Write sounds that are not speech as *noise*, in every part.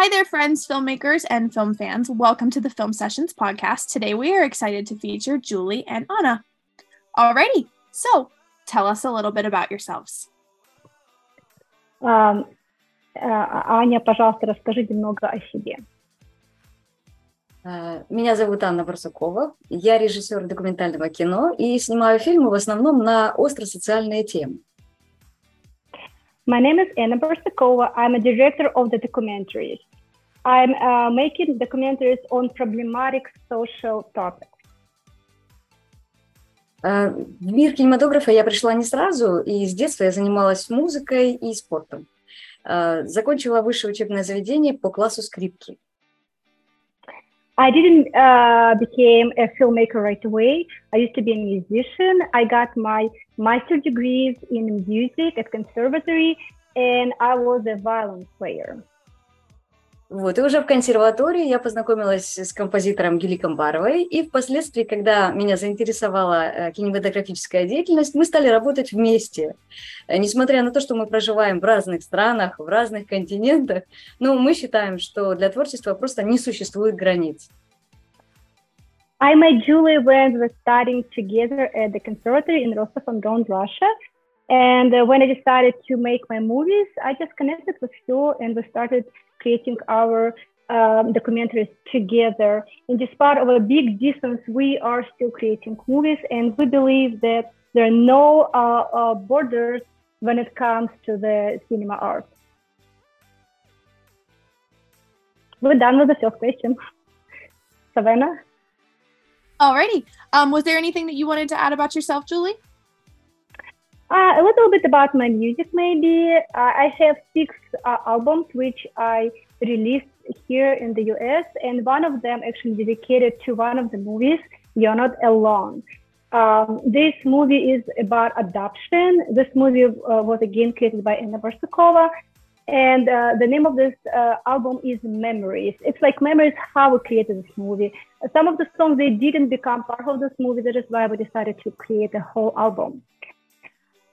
Hi there, friends, filmmakers, and film fans. Welcome to the Film Sessions podcast. Today we are excited to feature Julie and Anna. Alrighty, so tell us a little bit about yourselves. Um, uh, Аня, пожалуйста, расскажи немного о себе. Меня зовут Анна Барсукова. Я режиссер документального кино и снимаю фильмы в основном на остро-социальные темы. My name is Anna Barsakova. I'm a director of the documentaries. I'm uh, making documentaries on problematic social topics. В мир кинематографа я пришла не сразу, и с детства я занималась музыкой и спортом. Закончила высшее учебное заведение по классу скрипки. I didn't uh, become a filmmaker right away. I used to be a musician. I got my master degrees in music at conservatory, and I was a violin player. Вот, и уже в консерватории я познакомилась с композитором Юлией Камбаровой, и впоследствии, когда меня заинтересовала кинематографическая деятельность, мы стали работать вместе. Несмотря на то, что мы проживаем в разных странах, в разных континентах, но мы считаем, что для творчества просто не существует границ. I met Julie when we were studying together at the conservatory in Rostov-on-Don, Russia. And uh, when I decided to make my movies, I just connected with her and we started creating our um, documentaries together. And despite of a big distance, we are still creating movies, and we believe that there are no uh, uh, borders when it comes to the cinema art. We're done with the first question. *laughs* Savannah? Alrighty. Um, was there anything that you wanted to add about yourself, Julie? Uh, a little bit about my music, maybe. Uh, I have six uh, albums which I released here in the US, and one of them actually dedicated to one of the movies, You're Not Alone. Um, this movie is about adoption. This movie uh, was again created by Anna Barsukova, and uh, the name of this uh, album is Memories. It's like Memories how we created this movie. Some of the songs they didn't become part of this movie. That is why we decided to create a whole album.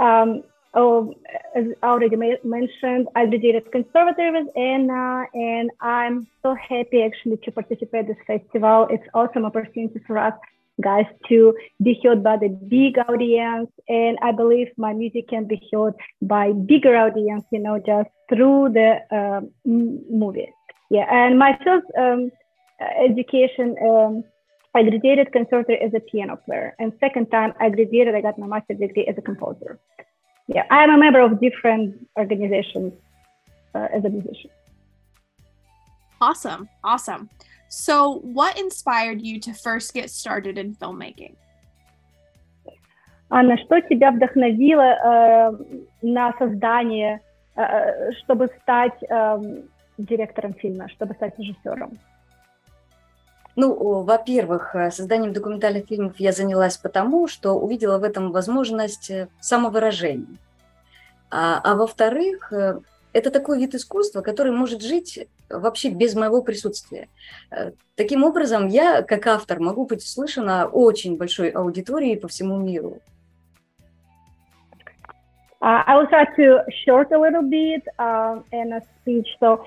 Um, oh, as already mentioned, I graduated conservative with Anna, and I'm so happy actually to participate this festival. It's awesome opportunity for us guys to be heard by the big audience and i believe my music can be heard by bigger audience you know just through the uh, movie yeah and my first um, education um, I graduated conservatory as a piano player, and second time I graduated, I got my master's degree as a composer. Yeah, I am a member of different organizations uh, as a musician. Awesome, awesome. So, what inspired you to first get started in filmmaking? Анна, что тебя вдохновило э, на создание, э, чтобы стать э, директором фильма, чтобы стать режиссером? Ну, во-первых, э, созданием документальных фильмов я занялась потому, что увидела в этом возможность э, самовыражения. А, а во-вторых, э, это такой вид искусства, который может жить вообще без моего присутствия. Таким образом, я, как автор, могу быть услышана очень большой аудиторией по всему миру. Uh, I will try to short a little bit uh, in a speech. So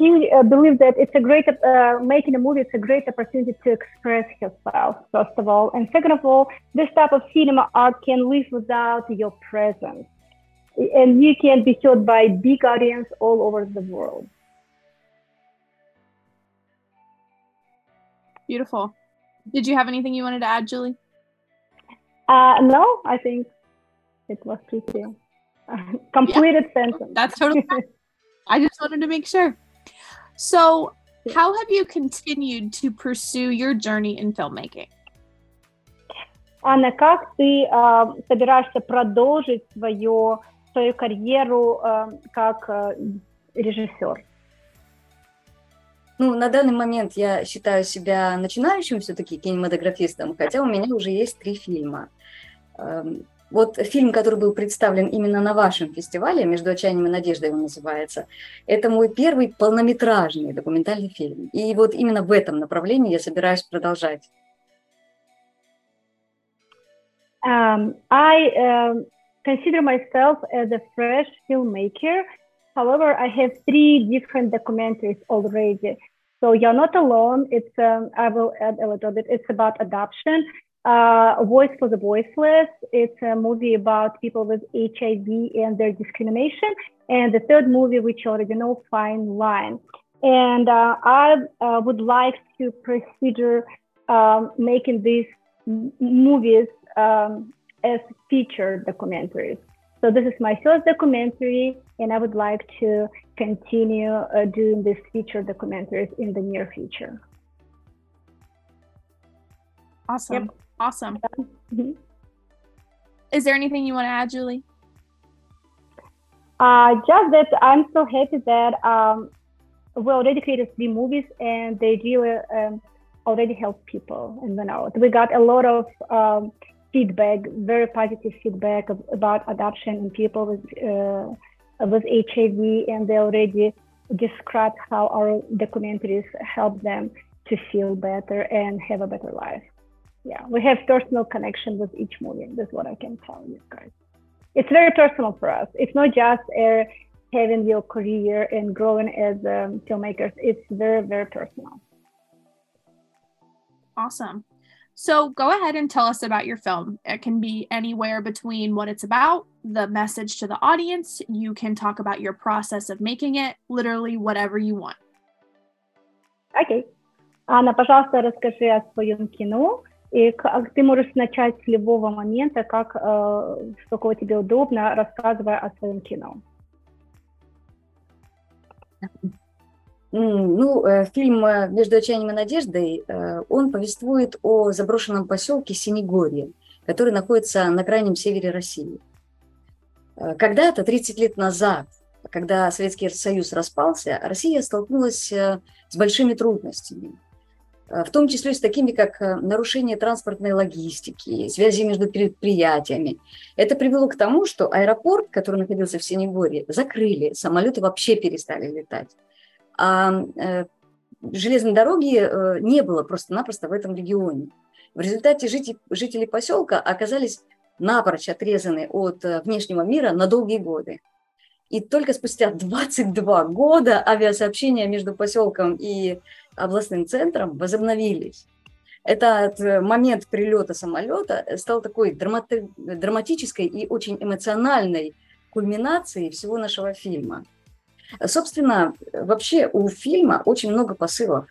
he uh, believed that it's a great uh, making a movie it's a great opportunity to express yourself first of all. And second of all this type of cinema art can live without your presence. And you can be heard by big audience all over the world. Beautiful. Did you have anything you wanted to add julie? Uh, no i think it was pretty uh, *laughs* completed yeah. sentence. That's totally *laughs* i just wanted to make sure So, how have you continued to pursue your journey in filmmaking? Анна, как ты э, собираешься продолжить свою, свою карьеру э, как э, режиссер? Ну, на данный момент я считаю себя начинающим все-таки кинематографистом, хотя у меня уже есть три фильма. Вот фильм, который был представлен именно на вашем фестивале «Между отчаянием и надеждой» он называется, это мой первый полнометражный документальный фильм. И вот именно в этом направлении я собираюсь продолжать. Um, I uh, consider myself as a fresh filmmaker However, I have three different documentaries already. So you're not alone. It's um, I will add a little bit. It's about adoption. Uh, Voice for the Voiceless. It's a movie about people with HIV and their discrimination. And the third movie, which you already know, Fine Line. And uh, I uh, would like to consider um, making these movies um, as feature documentaries. So this is my first documentary, and I would like to continue uh, doing these feature documentaries in the near future. Awesome. Yep. Awesome. Mm-hmm. Is there anything you want to add, Julie? Uh, just that I'm so happy that um, we already created three movies and they really um, already help people in the know. We got a lot of um, feedback, very positive feedback about adoption in people with uh, with HIV, and they already described how our documentaries help them to feel better and have a better life Yeah, we have personal connection with each movie. That's what I can tell you guys. It's very personal for us. It's not just uh, having your career and growing as um, filmmakers. It's very, very personal. Awesome. So go ahead and tell us about your film. It can be anywhere between what it's about, the message to the audience. You can talk about your process of making it, literally whatever you want. Окей. Okay. Анна, пожалуйста, расскажи о своем кино. И ты можешь начать с любого момента, как, э, с тебе удобно, рассказывая о своем кино. Ну, э, фильм э, «Между отчаянием и надеждой», э, он повествует о заброшенном поселке Синегорье, который находится на крайнем севере России. Когда-то, 30 лет назад, когда Советский Союз распался, Россия столкнулась с большими трудностями, в том числе с такими, как нарушение транспортной логистики, связи между предприятиями. Это привело к тому, что аэропорт, который находился в Синегорье, закрыли, самолеты вообще перестали летать а э, железной дороги э, не было просто-напросто в этом регионе. В результате жители, жители поселка оказались напрочь отрезаны от э, внешнего мира на долгие годы. И только спустя 22 года авиасообщения между поселком и областным центром возобновились. Этот момент прилета самолета стал такой драмати- драматической и очень эмоциональной кульминацией всего нашего фильма – Собственно, вообще у фильма очень много посылов.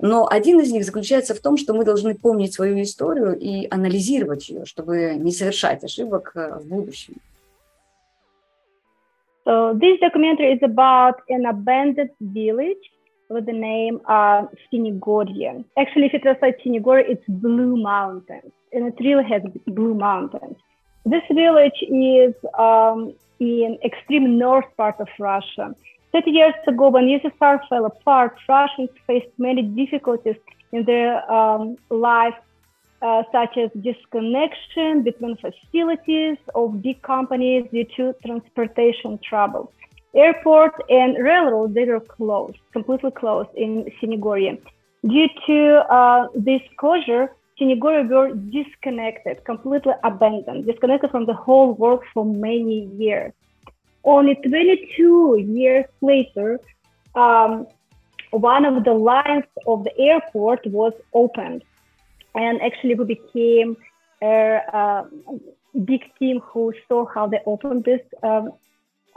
Но один из них заключается в том, что мы должны помнить свою историю и анализировать ее, чтобы не совершать ошибок в будущем. So this documentary is about an abandoned village with the name uh, Sinigorye. Actually, if you translate like Sinigorye, it's Blue Mountains, and it really has blue mountains. This village is um, in extreme north part of Russia. 30 years ago, when USSR fell apart, Russians faced many difficulties in their um, life, uh, such as disconnection between facilities of big companies due to transportation trouble. Airport and railroads, they were closed, completely closed in Sinigorye. Due to uh, this closure, Sinigorye were disconnected, completely abandoned, disconnected from the whole world for many years. Only 22 years later, um, one of the lines of the airport was opened. And actually, we became a, a big team who saw how they opened this um,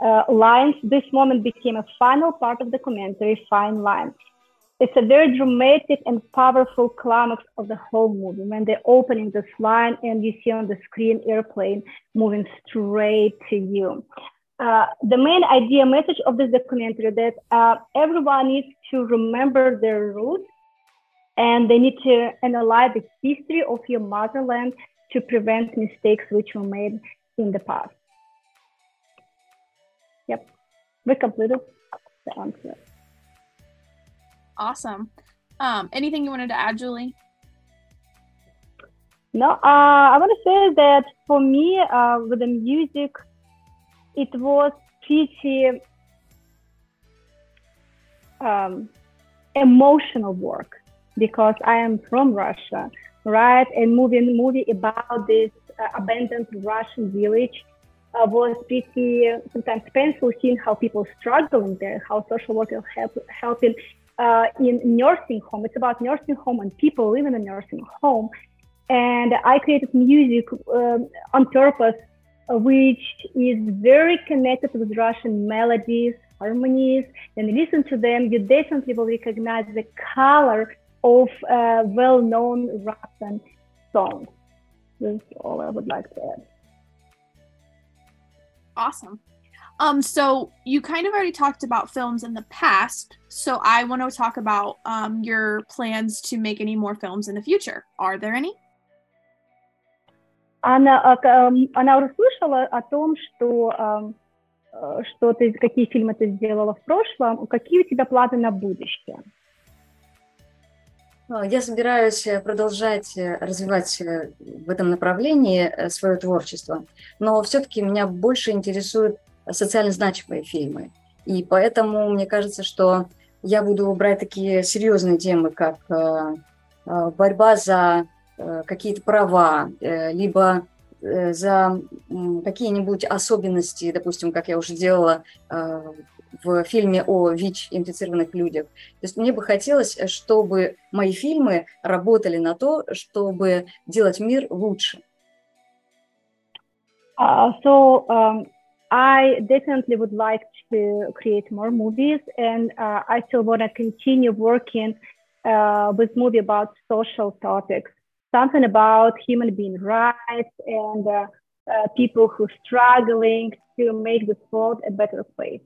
uh, lines. This moment became a final part of the commentary, Fine Line. It's a very dramatic and powerful climax of the whole movie when they're opening this line and you see on the screen airplane moving straight to you. Uh, the main idea message of this documentary that uh, everyone needs to remember their roots and they need to analyze the history of your motherland to prevent mistakes which were made in the past. Yep, we completed the answer. Awesome. Um, anything you wanted to add, Julie? No, uh, I want to say that for me, uh, with the music, it was pretty um, emotional work because I am from Russia, right? And moving movie about this uh, abandoned Russian village uh, was pretty sometimes painful seeing how people struggling there, how social workers help helping uh, in nursing home. It's about nursing home and people living in nursing home. And I created music um, on purpose, uh, which is very connected with Russian melodies, harmonies. And listen to them, you definitely will recognize the color of uh, well-known Russian songs. That's all I would like to add. Awesome. Um, so you kind of already talked about films in the past. So I want to talk about um, your plans to make any more films in the future. Are there any? Она, она услышала о том, что, что ты, какие фильмы ты сделала в прошлом, какие у тебя планы на будущее? Я собираюсь продолжать развивать в этом направлении свое творчество, но все-таки меня больше интересует социально значимые фильмы. И поэтому мне кажется, что я буду брать такие серьезные темы, как э, э, борьба за э, какие-то права, либо за какие-нибудь особенности, допустим, как я уже делала в фильме о ВИЧ-инфицированных людях. То есть мне бы хотелось, чтобы мои фильмы работали на то, чтобы делать мир лучше. Uh, so um, I definitely would like to create more movies, and uh, I still want to continue working uh, with movie about social topics, something about human being rights and uh, uh people who struggling to make this world a better place.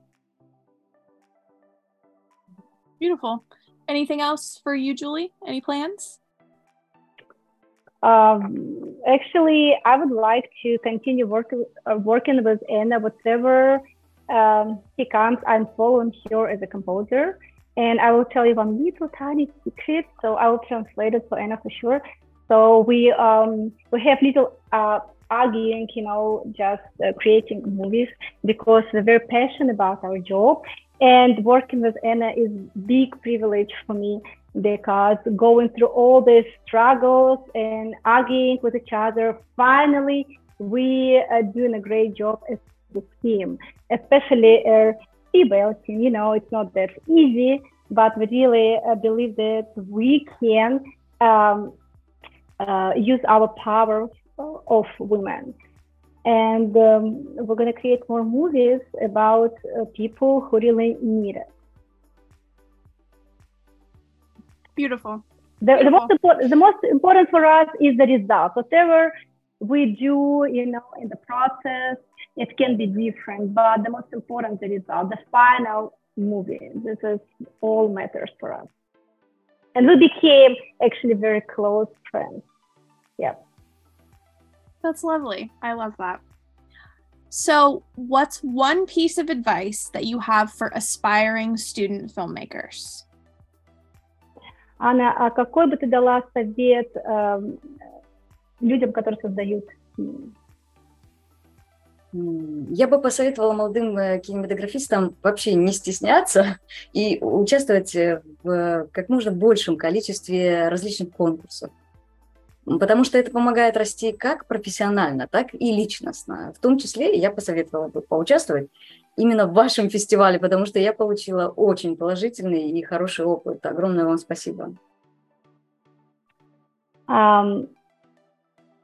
Beautiful. Anything else for you, Julie? Any plans? Um, actually, I would like to continue work, uh, working with Anna, whatever um, he comes. I'm following her as a composer. And I will tell you one little tiny secret. So I will translate it for Anna for sure. So we um, we have little uh, arguing, you know, just uh, creating movies because we're very passionate about our job. And working with Anna is big privilege for me because going through all these struggles and arguing with each other, finally we are doing a great job as a team, especially a female team. You know, it's not that easy, but we really uh, believe that we can um, uh, use our power of women. And um, we're going to create more movies about uh, people who really need it. Beautiful. The, the most important, the most important for us is the result. Whatever we do, you know, in the process, it can be different, but the most important is the result, the final movie. This is all matters for us. And we became actually very close friends. Yeah. That's lovely. I love that. So, what's one piece of advice that you have for aspiring student filmmakers? Анна, а какой бы ты дала совет э, людям, которые создают Я бы посоветовала молодым э, кинематографистам вообще не стесняться и участвовать э, в как можно большем количестве различных конкурсов. Потому что это помогает расти как профессионально, так и личностно. В том числе я посоветовала бы поучаствовать именно в вашем фестивале, потому что я получила очень положительный и хороший опыт. Огромное вам спасибо. Um,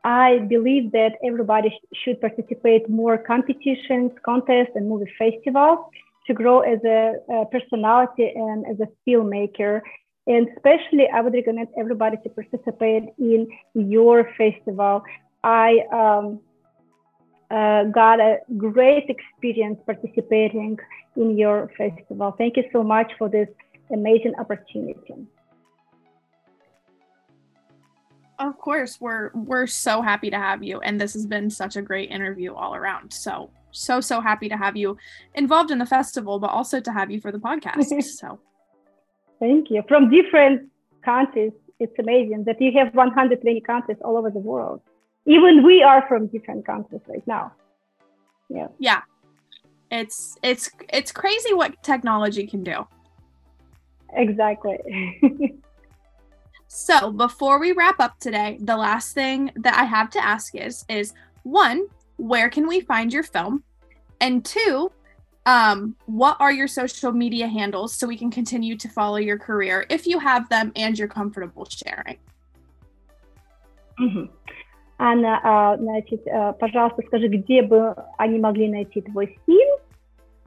I believe that everybody should participate more competitions, contests, and movie festivals to grow as a, a personality and as a filmmaker. And especially, I would recommend everybody to participate in your festival. I um, uh, got a great experience participating in your festival. Thank you so much for this amazing opportunity. Of course, we're we're so happy to have you, and this has been such a great interview all around. So so so happy to have you involved in the festival, but also to have you for the podcast. *laughs* so, thank you. From different countries. It's amazing that you have 120 countries all over the world. Even we are from different countries right now. Yeah. Yeah. It's it's it's crazy what technology can do. Exactly. *laughs* So before we wrap up today the last thing that i have to ask is is one where can we find your film? And two, um, what are your social media handles so we can continue to follow your career if you have them and you're comfortable sharing? Угу. Анна, а, значит, а, пожалуйста, скажи, где бы они могли найти твой фильм,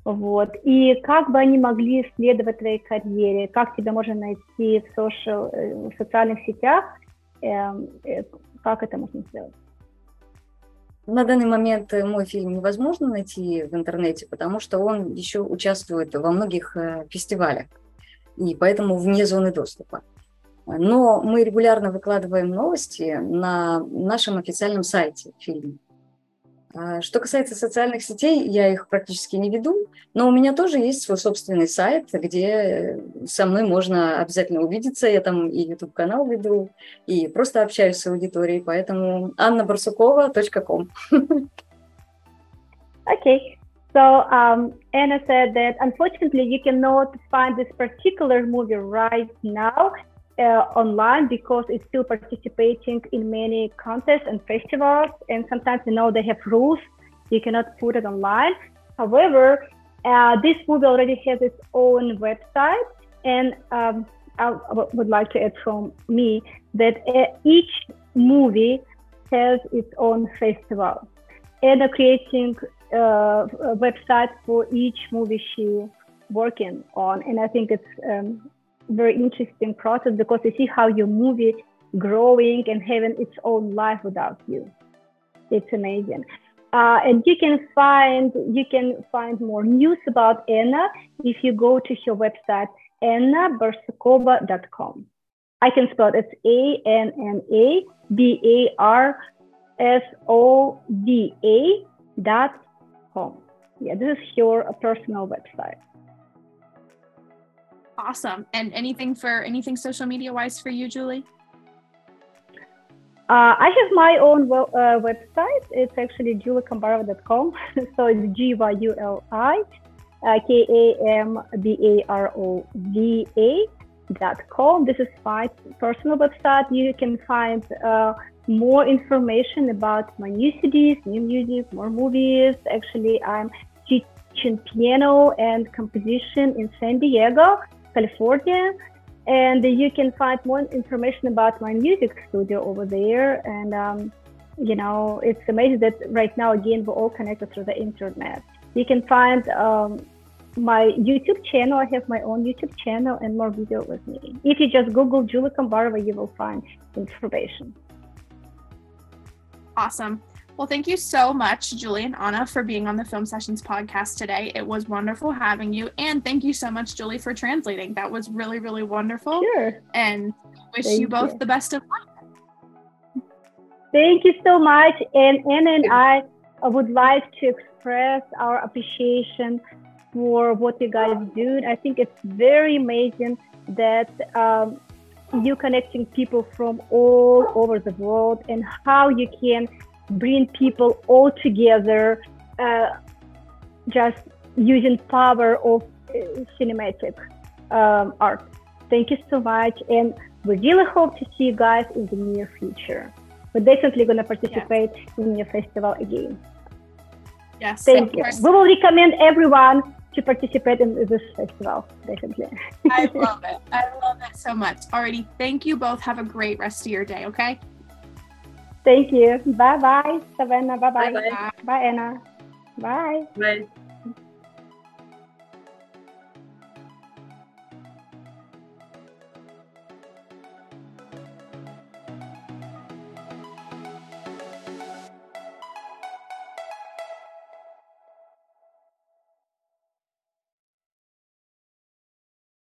вот, и как бы они могли следовать твоей карьере, как тебя можно найти в, social, в социальных сетях, э, э, как это можно сделать? На данный момент мой фильм невозможно найти в интернете, потому что он еще участвует во многих фестивалях, и поэтому вне зоны доступа. Но мы регулярно выкладываем новости на нашем официальном сайте фильма. Что касается социальных сетей, я их практически не веду, но у меня тоже есть свой собственный сайт, где со мной можно обязательно увидеться. Я там и YouTube-канал веду, и просто общаюсь с аудиторией, поэтому annabarsukova.com. *laughs* Okay. So um, Anna said that unfortunately you cannot find this particular movie right now online because it's still participating in many contests and festivals. And sometimes, you know, they have rules. You cannot put it online. However, uh, this movie already has its own website. And um, I would like to add from me that uh, each movie has its own festival. And creating uh, a website for each movie she working on. And I think it's um, very interesting process because you see how your movie growing and having its own life without you. It's amazing. Uh, and you can find you can find more news about Anna if you go to her website annabarsukova.com. I can spell it. It's A N N A B A R S O V A dot com. Yeah, this is your personal website. Awesome. And anything for anything social media wise for you, Julie? Uh, I have my own uh, website. It's actually gyulikambarova.com. *laughs* so it's G Y U L I uh, K A M B A R O V A dot com. This is my personal website. You can find uh, more information about my new CDs, new music, more movies. Actually, I'm teaching piano and composition in San Diego. California. And you can find more information about my music studio over there. And, um, you know, it's amazing that right now, again, we're all connected through the internet. You can find um, my YouTube channel. I have my own YouTube channel and more video with me. If you just Google Gyuli Kambarova, you will find information. Awesome. Well, thank you so much, Julie and Anna, for being on the Film Sessions podcast today. It was wonderful having you. And thank you so much, Julie, for translating. That was really, really wonderful. Sure. And wish thank you both you. the best of luck. Thank you so much. And Anna and I would like to express our appreciation for what you guys do. I think it's very amazing that um, you connecting people from all over the world and how you can bring people all together uh, just using power of uh, cinematic um, art. Thank you so much. And we really hope to see you guys in the near future. We're definitely going to participate yes. in your festival again. Yes. Thank you. Course. We will recommend everyone to participate in this festival, definitely. I *laughs* love it. I love it so much. already Thank you both. Have a great rest of your day, okay? Thank you. Bye bye, Savannah. Bye bye. Bye, Anna. Bye. Bye.